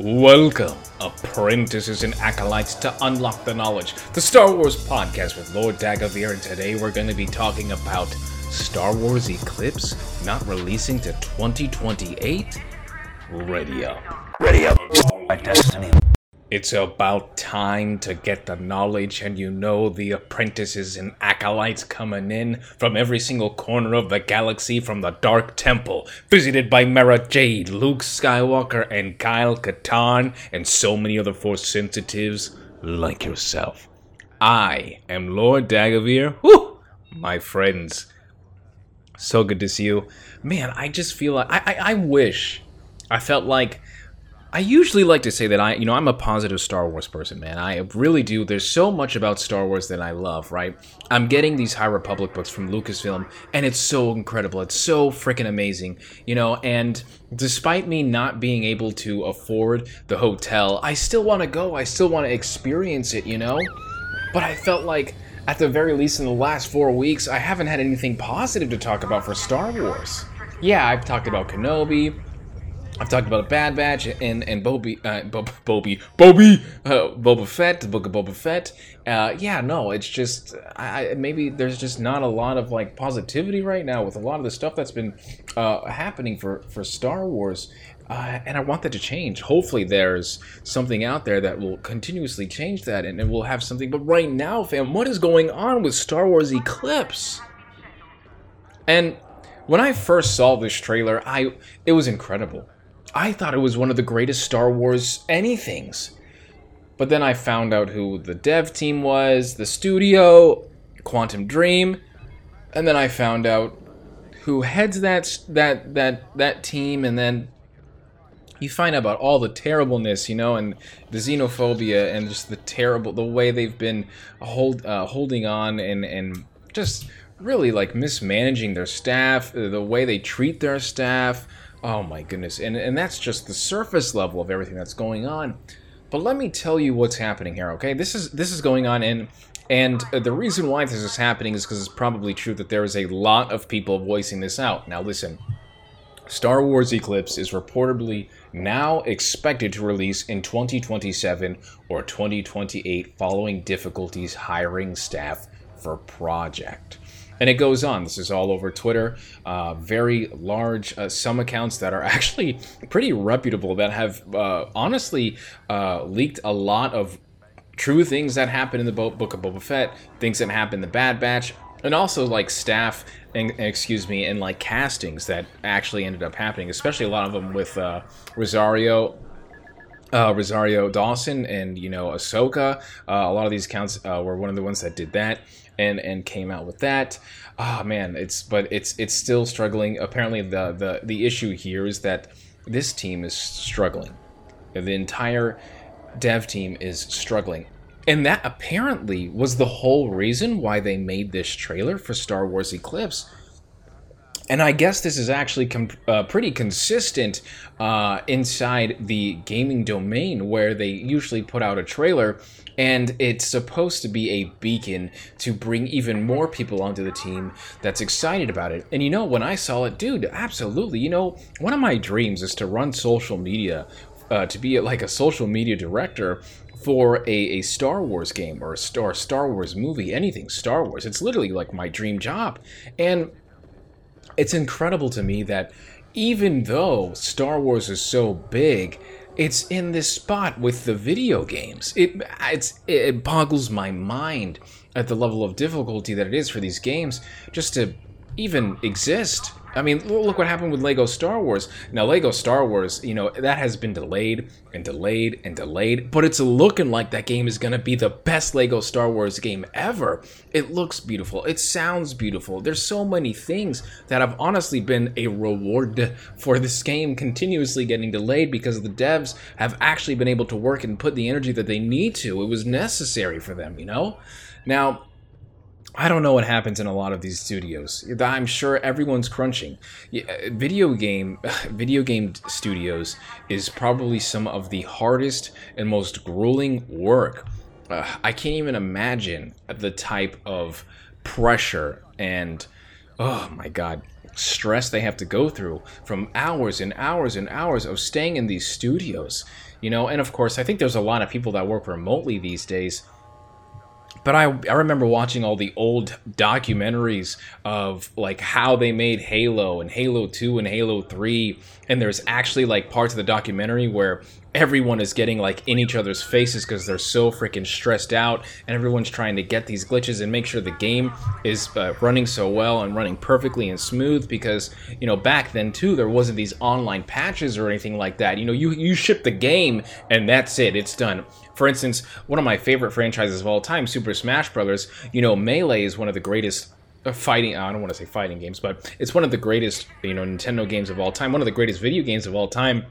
Welcome, apprentices and acolytes, to Unlock the Knowledge, the Star Wars podcast with Lord Dagovere, and today we're going to be talking about Star Wars Eclipse not releasing to 2028? Ready up. Ready up. My destiny. It's about time to get the knowledge, and you know the apprentices and acolytes coming in from every single corner of the galaxy from the Dark Temple, visited by Mara Jade, Luke Skywalker, and Kyle Katarn, and so many other Force sensitives like yourself. I am Lord Dagovere. Whew! My friends. So good to see you. Man, I just feel like I, I, I wish I felt like I usually like to say that I, you know, I'm a positive Star Wars person, man. I really do. There's so much about Star Wars that I love, right? I'm getting these High Republic books from Lucasfilm, and it's so incredible. It's so freaking amazing, you know. And despite me not being able to afford the hotel, I still want to go. I still want to experience it, you know. But I felt like, at the very least, in the last four weeks, I haven't had anything positive to talk about for Star Wars. Yeah, I've talked about Kenobi. I've talked about a Bad Batch and and Bobby, uh, Bob, Bobby, Bobby, uh, Boba Fett, the Book of Boba Fett. Uh, yeah, no, it's just I, maybe there's just not a lot of like positivity right now with a lot of the stuff that's been uh, happening for for Star Wars. Uh, and I want that to change. Hopefully, there's something out there that will continuously change that, and, and we'll have something. But right now, fam, what is going on with Star Wars Eclipse? And when I first saw this trailer, I it was incredible. I thought it was one of the greatest Star Wars anythings. But then I found out who the dev team was, the studio, Quantic Dream, and then I found out who heads that that that that team. And then you find out about all the terribleness, you know, and the xenophobia and just the terrible the way they've been hold uh, holding on and and just really like mismanaging their staff, the way they treat their staff, Oh my goodness. And and that's just the surface level of everything that's going on. But let me tell you what's happening here, okay? This is this is going on and and the reason why this is happening is because it's probably true that there is a lot of people voicing this out. Now listen. Star Wars Eclipse is reportedly now expected to release in 2027 or 2028 following difficulties hiring staff for project. And it goes on. This is all over Twitter. Uh, very large, uh, some accounts that are actually pretty reputable that have uh, honestly uh, leaked a lot of true things that happen in the Book of Boba Fett, things that happen in the Bad Batch, and also like staff and excuse me and like castings that actually ended up happening especially a lot of them with uh, rosario uh, Rosario Dawson and you know Ahsoka. Uh, a lot of these accounts uh, were one of the ones that did that and and came out with that. Ah oh, man, it's but it's it's still struggling. Apparently, the the the issue here is that this team is struggling. The entire dev team is struggling. And that apparently was the whole reason why they made this trailer for Star Wars Eclipse and I guess this is actually com- uh, pretty consistent uh, inside the gaming domain, where they usually put out a trailer and it's supposed to be a beacon to bring even more people onto the team that's excited about it. And you know, when I saw it, dude, absolutely. You know, one of my dreams is to run social media, uh, to be like a social media director for a, a Star Wars game or a Star, Star Wars movie, anything Star Wars. It's literally like my dream job. And it's incredible to me that even though Star Wars is so big, it's in this spot with the video games. It it's it boggles my mind at the level of difficulty that it is for these games just to even exist. I mean, look what happened with Lego Star Wars. Now, Lego Star Wars, you know, that has been delayed and delayed and delayed, but it's looking like that game is going to be the best Lego Star Wars game ever. It looks beautiful. It sounds beautiful. There's so many things that have honestly been a reward for this game continuously getting delayed because the devs have actually been able to work and put the energy that they need to. It was necessary for them, you know? Now, I don't know what happens in a lot of these studios. I'm sure everyone's crunching. Video game, video game studios is probably some of the hardest and most grueling work. Uh, I can't even imagine the type of pressure and oh my god, stress they have to go through from hours and hours and hours of staying in these studios you know and of course i think there's a lot of people that work remotely these days but I, I remember watching all the old documentaries of like how they made Halo and Halo 2 and Halo 3 and there's actually like parts of the documentary where everyone is getting like in each other's faces because they're so freaking stressed out and everyone's trying to get these glitches and make sure the game is uh, running so well and running perfectly and smooth because you know back then too there wasn't these online patches or anything like that. You know you you ship the game and that's it. It's done for instance one of my favorite franchises of all time super smash brothers you know melee is one of the greatest uh, fighting I don't want to say fighting games but it's one of the greatest you know Nintendo games of all time one of the greatest video games of all time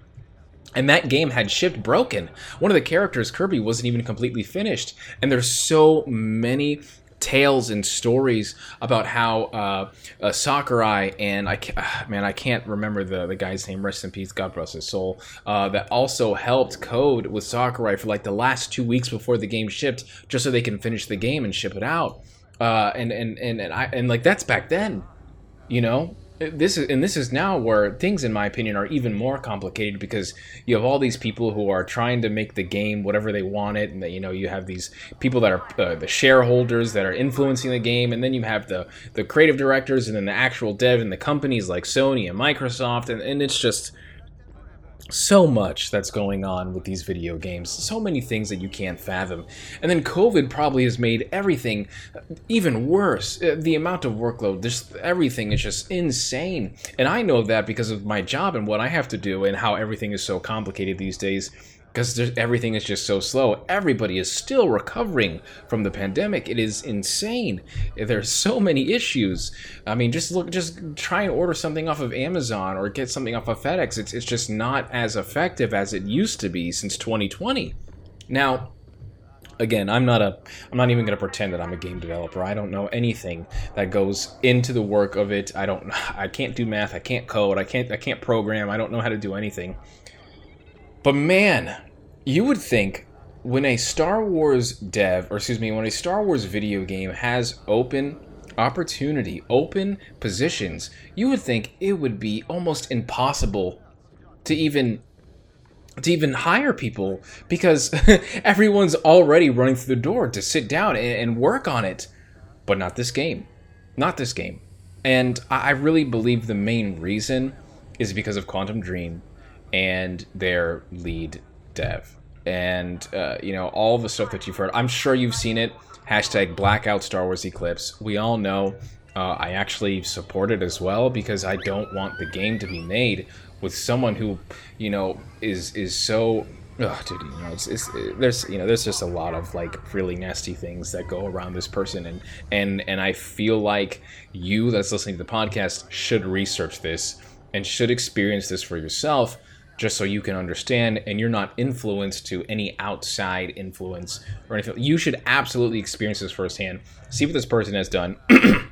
and that game had shipped broken. One of the characters, Kirby, wasn't even completely finished. And there's so many tales and stories about how uh, uh, Sakurai and I uh, man I can't remember the the guy's name. Rest in peace, God bless his soul. Uh, that also helped code with Sakurai for like the last two weeks before the game shipped, just so they can finish the game and ship it out. Uh, and and and and I and like that's back then, you know this is and this is now where things in my opinion are even more complicated because you have all these people who are trying to make the game whatever they want it. And that you know you have these people that are uh, the shareholders that are influencing the game. And then you have the the creative directors and then the actual dev and the companies like Sony and Microsoft. And, and it's just so much that's going on with these video games, so many things that you can't fathom. And then COVID probably has made everything even worse. Uh, the amount of workload, just everything is just insane. And I know that because of my job and what I have to do and how everything is so complicated these days because everything is just so slow. Everybody is still recovering from the pandemic. It is insane. There's so many issues. I mean, just look, just try and order something off of Amazon or get something off of FedEx. It's it's just not as effective as it used to be since 2020. Now, again i'm not a i'm not even going to pretend that i'm a game developer i don't know anything that goes into the work of it i don't i can't do math i can't code i can't i can't program i don't know how to do anything but man you would think when a Star Wars dev, or excuse me, when a Star Wars video game has open opportunity, open positions, you would think it would be almost impossible to even to even hire people because everyone's already running through the door to sit down and, and, work on it. But not this game. Not this game. And I really believe the main reason is because of Quantic Dream and their lead dev and uh, you know all the stuff that you've heard. I'm sure you've seen it. Hashtag Blackout Star Wars Eclipse. We all know. Uh, I actually support it as well because I don't want the game to be made with someone who, you know, is is so. Dude, you know, it's, it's it, there's you know there's just a lot of like really nasty things that go around this person, and and and I feel like you that's listening to the podcast should research this and should experience this for yourself just so you can understand and you're not influenced to any outside influence or anything. You should absolutely experience this firsthand. See what this person has done.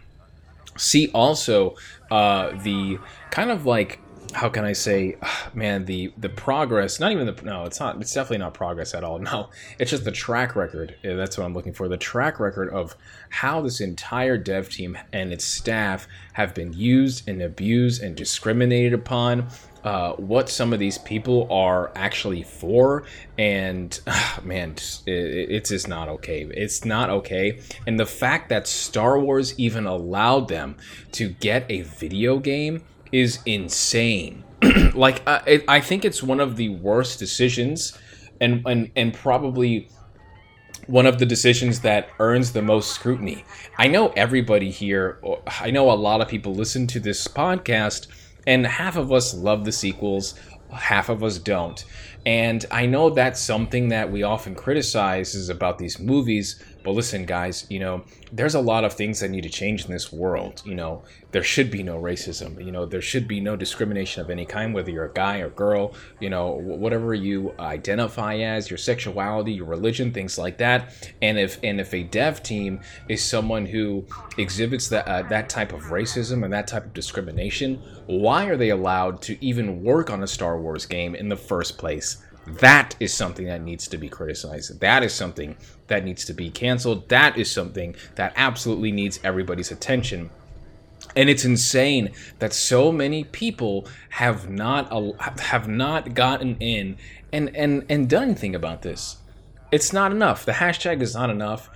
See also uh, the kind of like how can I say, man, the the progress. Not even the no, it's not. It's definitely not progress at all. No, it's just the track record. That's what I'm looking for. The track record of how this entire dev team and its staff have been used and abused and discriminated upon uh, what some of these people are actually for, and uh, man, it, it's just not okay. It's not okay, and the fact that Star Wars even allowed them to get a video game is insane. like, uh, I think it's one of the worst decisions, and and and probably one of the decisions that earns the most scrutiny. I know everybody here, I know a lot of people listen to this podcast and half of us love the sequels, half of us don't. And I know that's something that we often criticize is about these movies, but listen, guys, you know, there's a lot of things that need to change in this world. You know, there should be no racism. You know, there should be no discrimination of any kind, whether you're a guy or girl, you know, whatever you identify as, your sexuality, your religion, things like that. And if and if a dev team is someone who exhibits that uh, that type of racism and that type of discrimination, why are they allowed to even work on a Star Wars game in the first place? That is something that needs to be criticized. That is something that needs to be canceled. That is something that absolutely needs everybody's attention. and it's insane that so many people have not have not gotten in and and and done anything about this. It's not enough. The hashtag is not enough.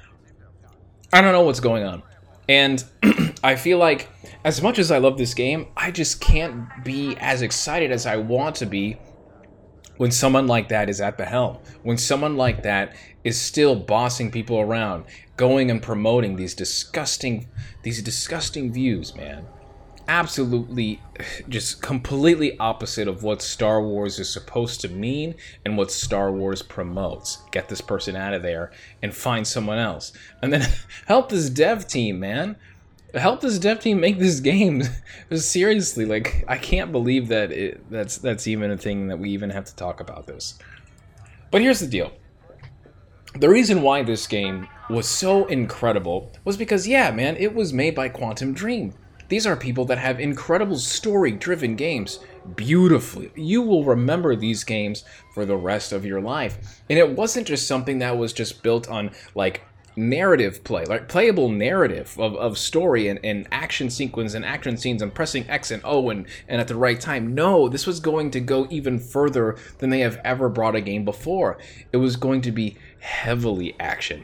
I don't know what's going on. And I feel like as much as I love this game, I just can't be as excited as I want to be when someone like that is at the helm. When someone like that is still bossing people around, going and promoting these disgusting these disgusting views, man. Absolutely just completely opposite of what Star Wars is supposed to mean and what Star Wars promotes. Get this person out of there and find someone else. And then help this dev team, man help this dev team make this game. Seriously, like I can't believe that it, that's that's even a thing that we even have to talk about this. But here's the deal. The reason why this game was so incredible was because yeah, man, it was made by Quantic Dream. These are people that have incredible story-driven games beautifully. You will remember these games for the rest of your life. And it wasn't just something that was just built on like narrative play, like playable narrative of, of story and, and action sequence and action scenes and pressing X and O and, and at the right time. No, this was going to go even further than they have ever brought a game before. It was going to be heavily action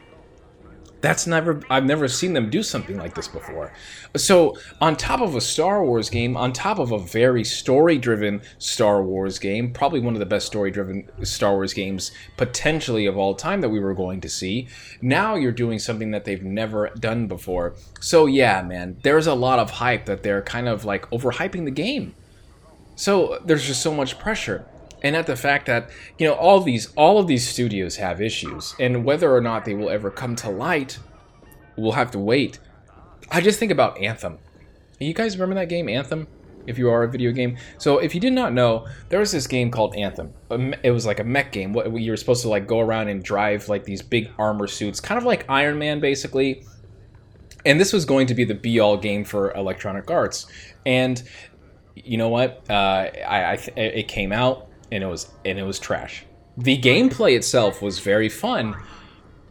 that's never I've never seen them do something like this before. So, on top of a Star Wars game, on top of a very story-driven Star Wars game, probably one of the best story-driven Star Wars games potentially of all time that we were going to see, now you're doing something that they've never done before. So, yeah, man, there's a lot of hype that they're kind of like overhyping the game. So, there's just so much pressure and at the fact that you know all these all of these studios have issues and whether or not they will ever come to light we'll have to wait. I just think about anthem. You guys remember that game anthem? If you are a video game? So if you did not know there was this game called anthem. It was like a mech game. What you were supposed to like go around and drive like these big armor suits kind of like iron man basically. And this was going to be the be all game for electronic arts. And you know what? Uh, I, I it came out and it was and it was trash. The gameplay itself was very fun,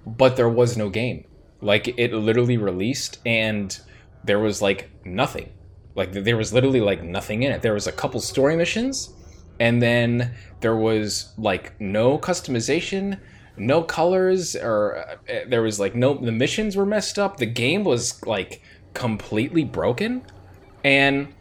but there was no game. Like it literally released and there was like nothing. Like there was literally like nothing in it. There was a couple story missions and then there was like no customization, no colors or uh, there was like no the missions were messed up. The game was like completely broken and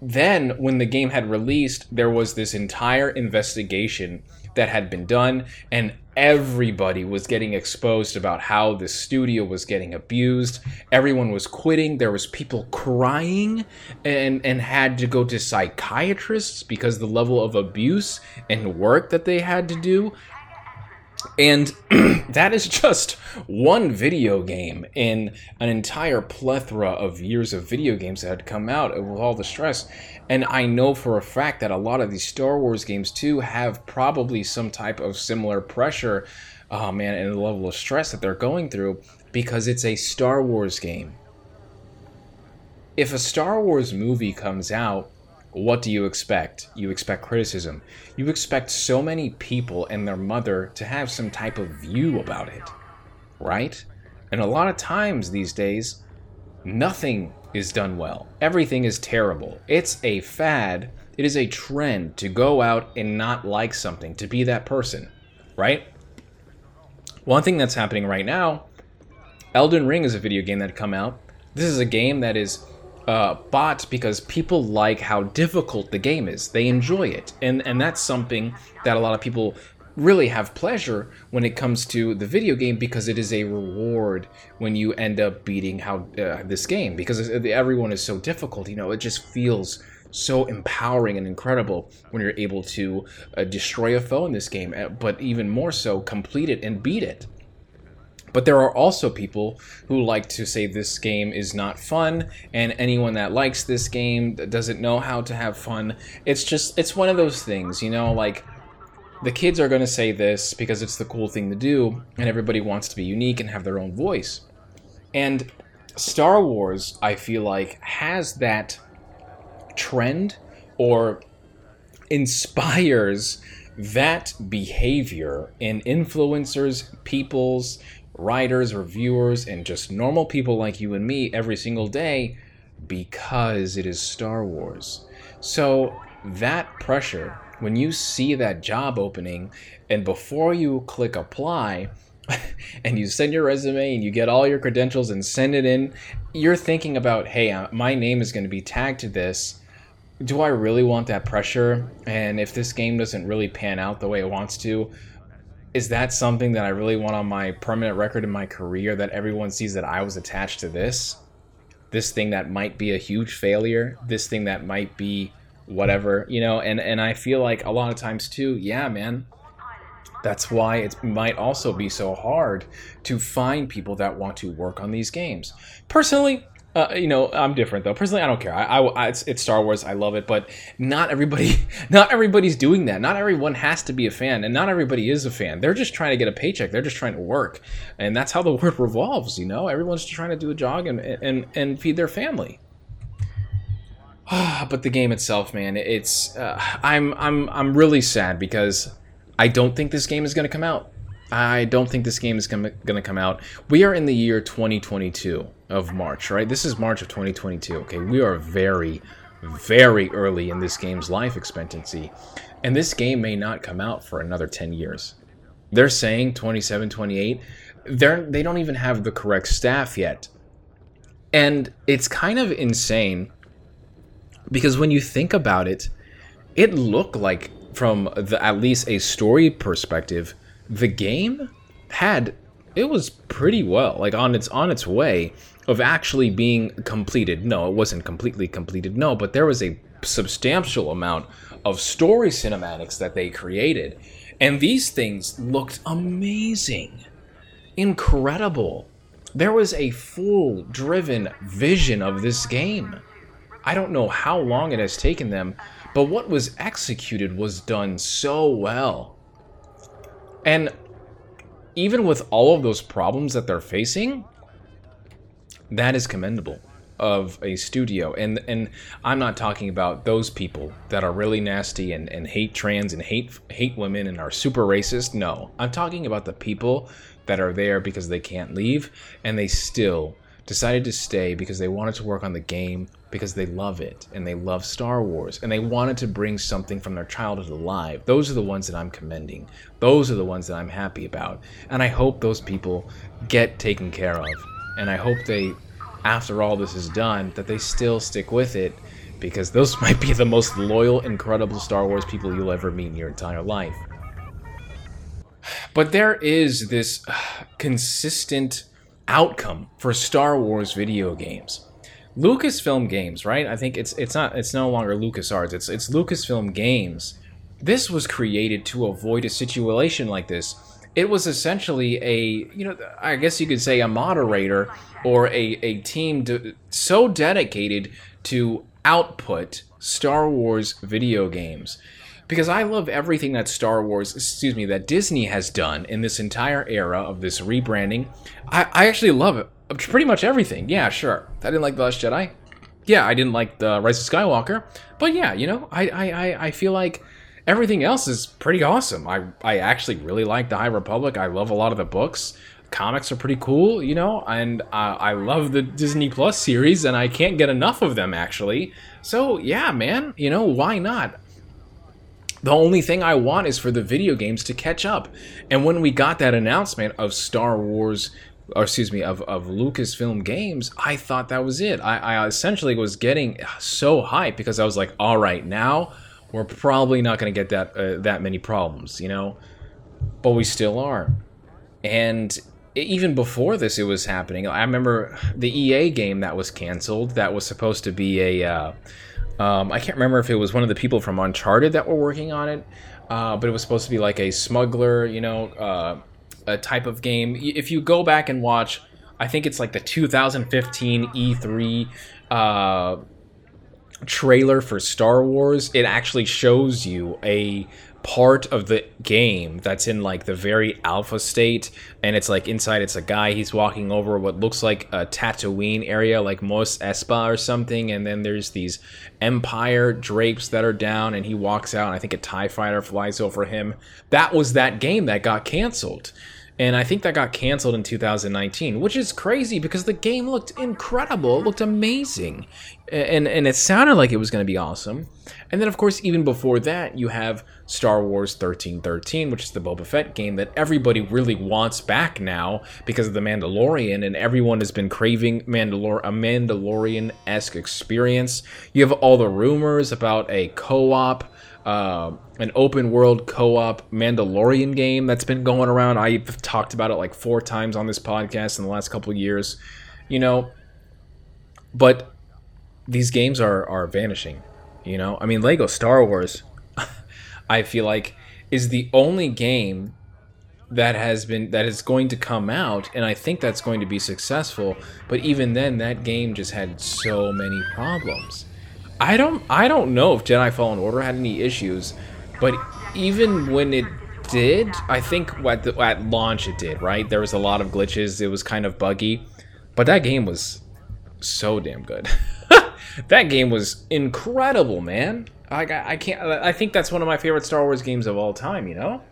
then when the game had released there was this entire investigation that had been done and everybody was getting exposed about how the studio was getting abused. Everyone was quitting. There was people crying and and had to go to psychiatrists because the level of abuse and work that they had to do and that is just one video game in an entire plethora of years of video games that had come out with all the stress. And I know for a fact that a lot of these Star Wars games too have probably some type of similar pressure, oh man, and the level of stress that they're going through because it's a Star Wars game. If a Star Wars movie comes out what do you expect? You expect criticism. You expect so many people and their mother to have some type of view about it, right? And a lot of times these days, nothing is done well. Everything is terrible. It's a fad. It is a trend to go out and not like something, to be that person, right? One thing that's happening right now, Elden Ring is a video game that come out. This is a game that is uh, bought because people like how difficult the game is. They enjoy it, and and that's something that a lot of people really have pleasure when it comes to the video game because it is a reward when you end up beating how uh, this game because everyone is so difficult. You know, it just feels so empowering and incredible when you're able to uh, destroy a foe in this game, uh, but even more so, complete it and beat it. But there are also people who like to say this game is not fun, and anyone that likes this game doesn't know how to have fun. It's just, it's one of those things, you know, like the kids are going to say this because it's the cool thing to do, and everybody wants to be unique and have their own voice. And Star Wars, I feel like, has that trend or inspires that behavior in influencers, people's writers, reviewers, and just normal people like you and me every single day because it is Star Wars. So that pressure, when you see that job opening, and before you click apply, and you send your resume and you get all your credentials and send it in, you're thinking about, hey, uh, my name is going to be tagged to this. Do I really want that pressure? And if this game doesn't really pan out the way it wants to, is that something that I really want on my permanent record in my career that everyone sees that I was attached to this? This thing that might be a huge failure, this thing that might be whatever, you know, and and I feel like a lot of times too, yeah, man, that's why it might also be so hard to find people that want to work on these games. Personally, uh, you know, I'm different though. Personally, I don't care. I, I, I it's, it's, Star Wars. I love it, but not everybody, not everybody's doing that. Not everyone has to be a fan, and not everybody is a fan. They're just trying to get a paycheck. They're just trying to work, and that's how the world revolves. You know, everyone's just trying to do a jog and and and feed their family. but the game itself, man, it's uh, I'm I'm I'm really sad because I don't think this game is going to come out. I don't think this game is going to come out. We are in the year 2022 of March, right? This is March of 2022. Okay, we are very, very early in this game's life expectancy, and this game may not come out for another 10 years. They're saying 27, 28. They're they don't even have the correct staff yet, and it's kind of insane because when you think about it, it looked like from the, at least a story perspective, the game had it was pretty well like on its on its way of actually being completed. No, it wasn't completely completed. No, but there was a substantial amount of story cinematics that they created. And these things looked amazing. Incredible. There was a full driven vision of this game. I don't know how long it has taken them but what was executed was done so well. And even with all of those problems that they're facing, that is commendable of a studio. And and I'm not talking about those people that are really nasty and, and hate trans and hate hate women and are super racist. No. I'm talking about the people that are there because they can't leave and they still decided to stay because they wanted to work on the game because they love it and they love Star Wars and they wanted to bring something from their childhood alive. Those are the ones that I'm commending. Those are the ones that I'm happy about. And I hope those people get taken care of. And I hope they, after all this is done, that they still stick with it because those might be the most loyal, incredible Star Wars people you'll ever meet in your entire life. But there is this uh, consistent outcome for Star Wars video games Lucasfilm Games, right? I think it's it's not it's no longer LucasArts. It's it's Lucasfilm Games. This was created to avoid a situation like this. It was essentially a, you know, I guess you could say a moderator or a, a team so dedicated to output Star Wars video games. Because I love everything that Star Wars, excuse me, that Disney has done in this entire era of this rebranding. I, I actually love it pretty much everything. Yeah, sure. I didn't like The Last Jedi. Yeah, I didn't like The Rise of Skywalker. But yeah, you know, I, I, I feel like everything else is pretty awesome. I, I actually really like The High Republic. I love a lot of the books. Comics are pretty cool, you know, and uh, I love the Disney Plus series, and I can't get enough of them, actually. So, yeah, man, you know, why not? The only thing I want is for the video games to catch up. And when we got that announcement of Star Wars or excuse me, of, of Lucasfilm games, I thought that was it. I, I essentially was getting so hyped because I was like, all right, now we're probably not going to get that uh, that many problems, you know, but we still are. And even before this, it was happening. I remember the EA game that was canceled. That was supposed to be a. Uh, um, I can't remember if it was one of the people from Uncharted that were working on it, uh, but it was supposed to be like a smuggler, you know, a type of game. If you go back and watch, I think it's like the 2015 E3 uh, trailer for Star Wars. It actually shows you a part of the game that's in like the very alpha state and it's like inside it's a guy he's walking over what looks like a Tatooine area like Mos Espa or something and then there's these empire drapes that are down and he walks out and I think a tie fighter flies over him that was that game that got canceled And I think that got canceled in 2019, which is crazy because the game looked incredible. It looked amazing. And and it sounded like it was going to be awesome. And then of course even before that, you have Star Wars 1313, which is the Boba Fett game that everybody really wants back now because of the Mandalorian and everyone has been craving Mandalor a Mandalorian-esque experience. You have all the rumors about a co-op uh, an open world co-op Mandalorian game that's been going around. I've talked about it like four times on this podcast in the last couple years, you know. But these games are are vanishing, you know. I mean, Lego Star Wars, I feel like is the only game that has been that is going to come out and I think that's going to be successful but even then that game just had so many problems I don't I don't know if Jedi Fallen Order had any issues, but even when it did, I think at, the, at launch it did, right? There was a lot of glitches, it was kind of buggy, but that game was so damn good. that game was incredible, man. I, I can't I think that's one of my favorite Star Wars games of all time, you know?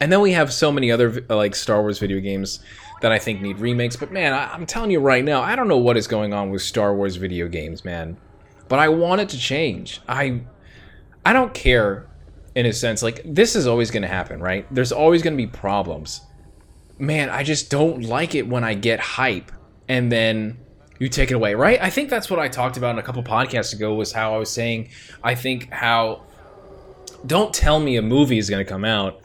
And then we have so many other like Star Wars video games that I think need remakes. But man, I, am telling you right now, I don't know what is going on with Star Wars video games, man. But I want it to change. I I don't care in a sense. Like this is always going to happen, right? There's always going to be problems. Man, I just don't like it when I get hype and then you take it away, right? I think that's what I talked about in a couple podcasts ago was how I was saying I think how don't tell me a movie is going to come out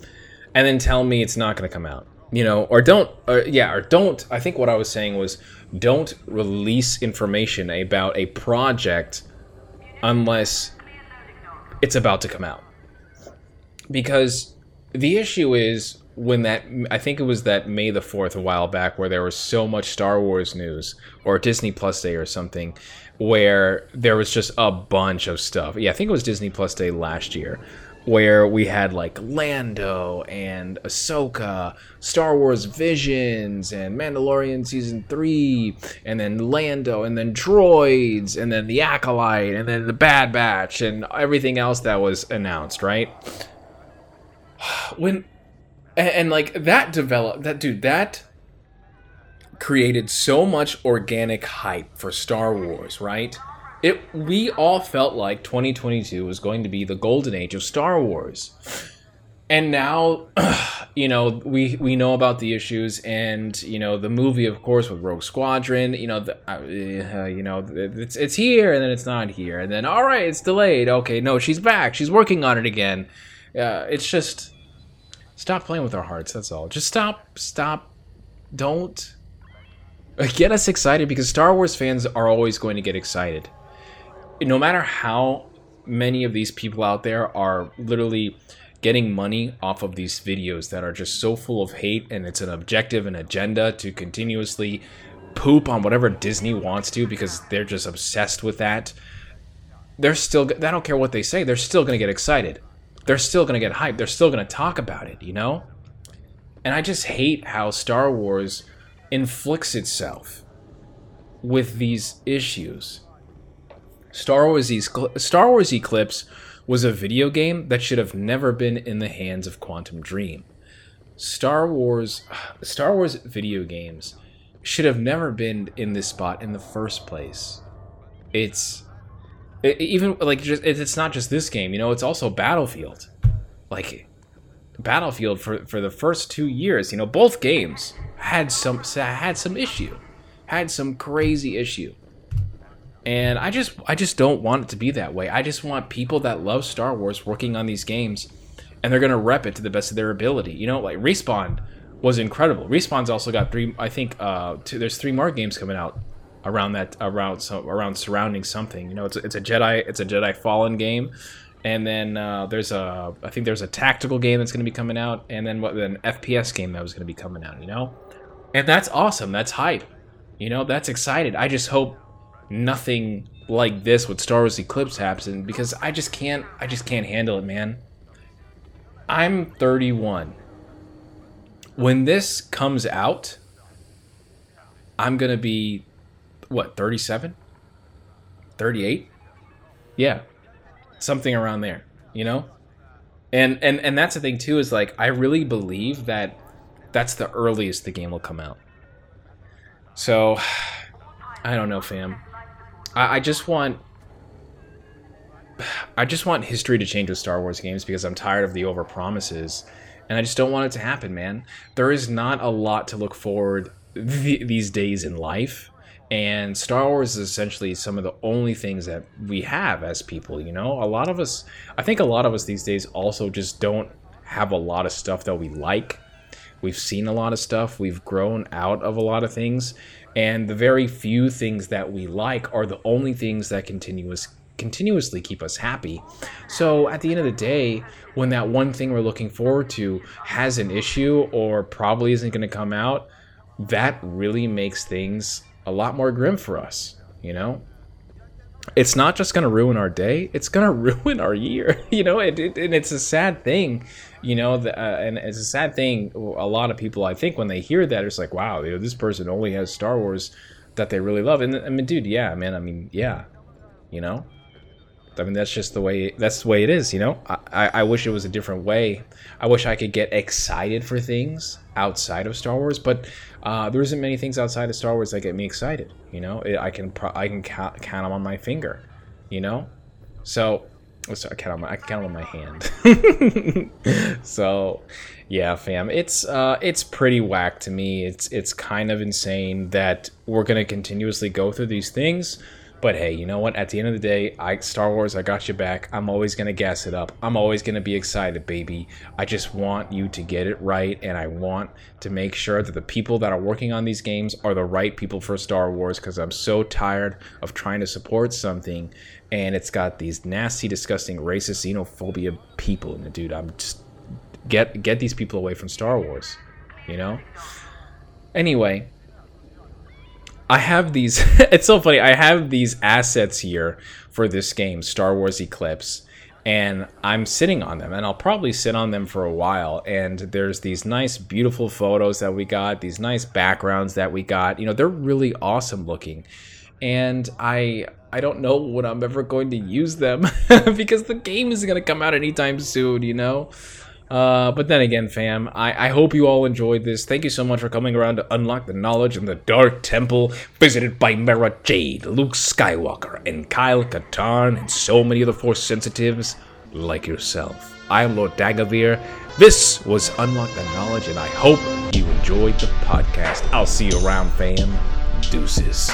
and then tell me it's not going to come out you know or don't yeah or don't i think what i was saying was don't release information about a project unless it's about to come out. Because the issue is when that i think it was that may the 4th a while back where there was so much star wars news or disney plus day or something where there was just a bunch of stuff. Yeah i think it was disney plus day last year where we had like Lando and Ahsoka, Star Wars Visions, and Mandalorian season three, and then Lando, and then droids, and then the Acolyte, and then the Bad Batch, and everything else that was announced, right? When and, and like that developed that dude that created so much organic hype for Star Wars, right? It we all felt like 2022 was going to be the golden age of Star Wars. And now, you know, we we know about the issues, and you know, the movie, of course, with Rogue Squadron. You know, the, uh, you know, it's it's here, and then it's not here, and then all right, it's delayed. Okay, no, she's back. She's working on it again. Uh, it's just stop playing with our hearts. That's all. Just stop, stop. Don't get us excited because Star Wars fans are always going to get excited no matter how many of these people out there are literally getting money off of these videos that are just so full of hate and it's an objective and agenda to continuously poop on whatever Disney wants to because they're just obsessed with that. They're still they don't care what they say, they're still going to get excited. They're still going to get hyped. They're still going to talk about it, you know? And I just hate how Star Wars inflicts itself with these issues Star Wars Star Wars Eclipse was a video game that should have never been in the hands of Quantic Dream. Star Wars Star Wars video games should have never been in this spot in the first place. It's it, even like just it's not just this game, you know, it's also Battlefield. Like Battlefield for for the first 2 years, you know, both games had some had some issue. Had some crazy issue and I just I just don't want it to be that way. I just want people that love Star Wars working on these games, and they're gonna rep it to the best of their ability. You know, like Respawn was incredible. Respawn's also got three. I think uh, two, there's three more games coming out around that around so, around surrounding something. You know, it's it's a Jedi it's a Jedi Fallen game, and then uh, there's a I think there's a tactical game that's going to be coming out, and then what an FPS game that was going to be coming out. You know, and that's awesome. That's hype. You know, that's excited. I just hope nothing like this with Star Wars Eclipse happen because I just can't I just can't handle it, man. I'm 31. When this comes out, I'm going to be what, 37? 38? Yeah. Something around there, you know? And and and that's the thing too is like I really believe that that's the earliest the game will come out. So I don't know, fam. I, I just want I just want history to change with Star Wars games because I'm tired of the over promises, and I just don't want it to happen, man. There is not a lot to look forward th- these days in life, and Star Wars is essentially some of the only things that we have as people. You know, a lot of us, I think, a lot of us these days also just don't have a lot of stuff that we like. We've seen a lot of stuff. We've grown out of a lot of things, and the very few things that we like are the only things that continuous continuously keep us happy. So at the end of the day, when that one thing we're looking forward to has an issue or probably isn't going to come out, that really makes things a lot more grim for us, you know? It's not just going to ruin our day, it's going to ruin our year, you know? It, it, and it's a sad thing, you know? The, uh, and it's a sad thing. A lot of people, I think, when they hear that, it's like, wow, you know, this person only has Star Wars that they really love. And I mean, dude, yeah, man, I mean, yeah, you know? I mean, that's just the way that's the way it is, you know. I, I wish it was a different way. I wish I could get excited for things outside of Star Wars, but uh, there isn't many things outside of Star Wars that get me excited. You know, I can pro- I can count, count them on my finger. You know, so oh, sorry, I count on my I can count them on my hand. so, yeah, fam, it's uh, it's pretty whack to me. It's it's kind of insane that we're gonna continuously go through these things but hey, you know what? At the end of the day, I Star Wars, I got you back. I'm always gonna gas it up. I'm always gonna be excited, baby. I just want you to get it right, and I want to make sure that the people that are working on these games are the right people for Star Wars. Because I'm so tired of trying to support something, and it's got these nasty, disgusting, racist, xenophobia people in it, dude. I'm just get get these people away from Star Wars. You know. Anyway, I have these. it's so funny. I have these assets here for this game, Star Wars Eclipse, and I'm sitting on them, and I'll probably sit on them for a while. And there's these nice, beautiful photos that we got, these nice backgrounds that we got. You know, they're really awesome looking, and I I don't know when I'm ever going to use them because the game is gonna come out anytime soon. You know. Uh, but then again, fam, I, I hope you all enjoyed this. Thank you so much for coming around to unlock the knowledge in the Dark Temple, visited by Mara Jade, Luke Skywalker, and Kyle Katarn, and so many other Force sensitives like yourself. I am Lord Dagovere. This was Unlock the Knowledge, and I hope you enjoyed the podcast. I'll see you around, fam. Deuces.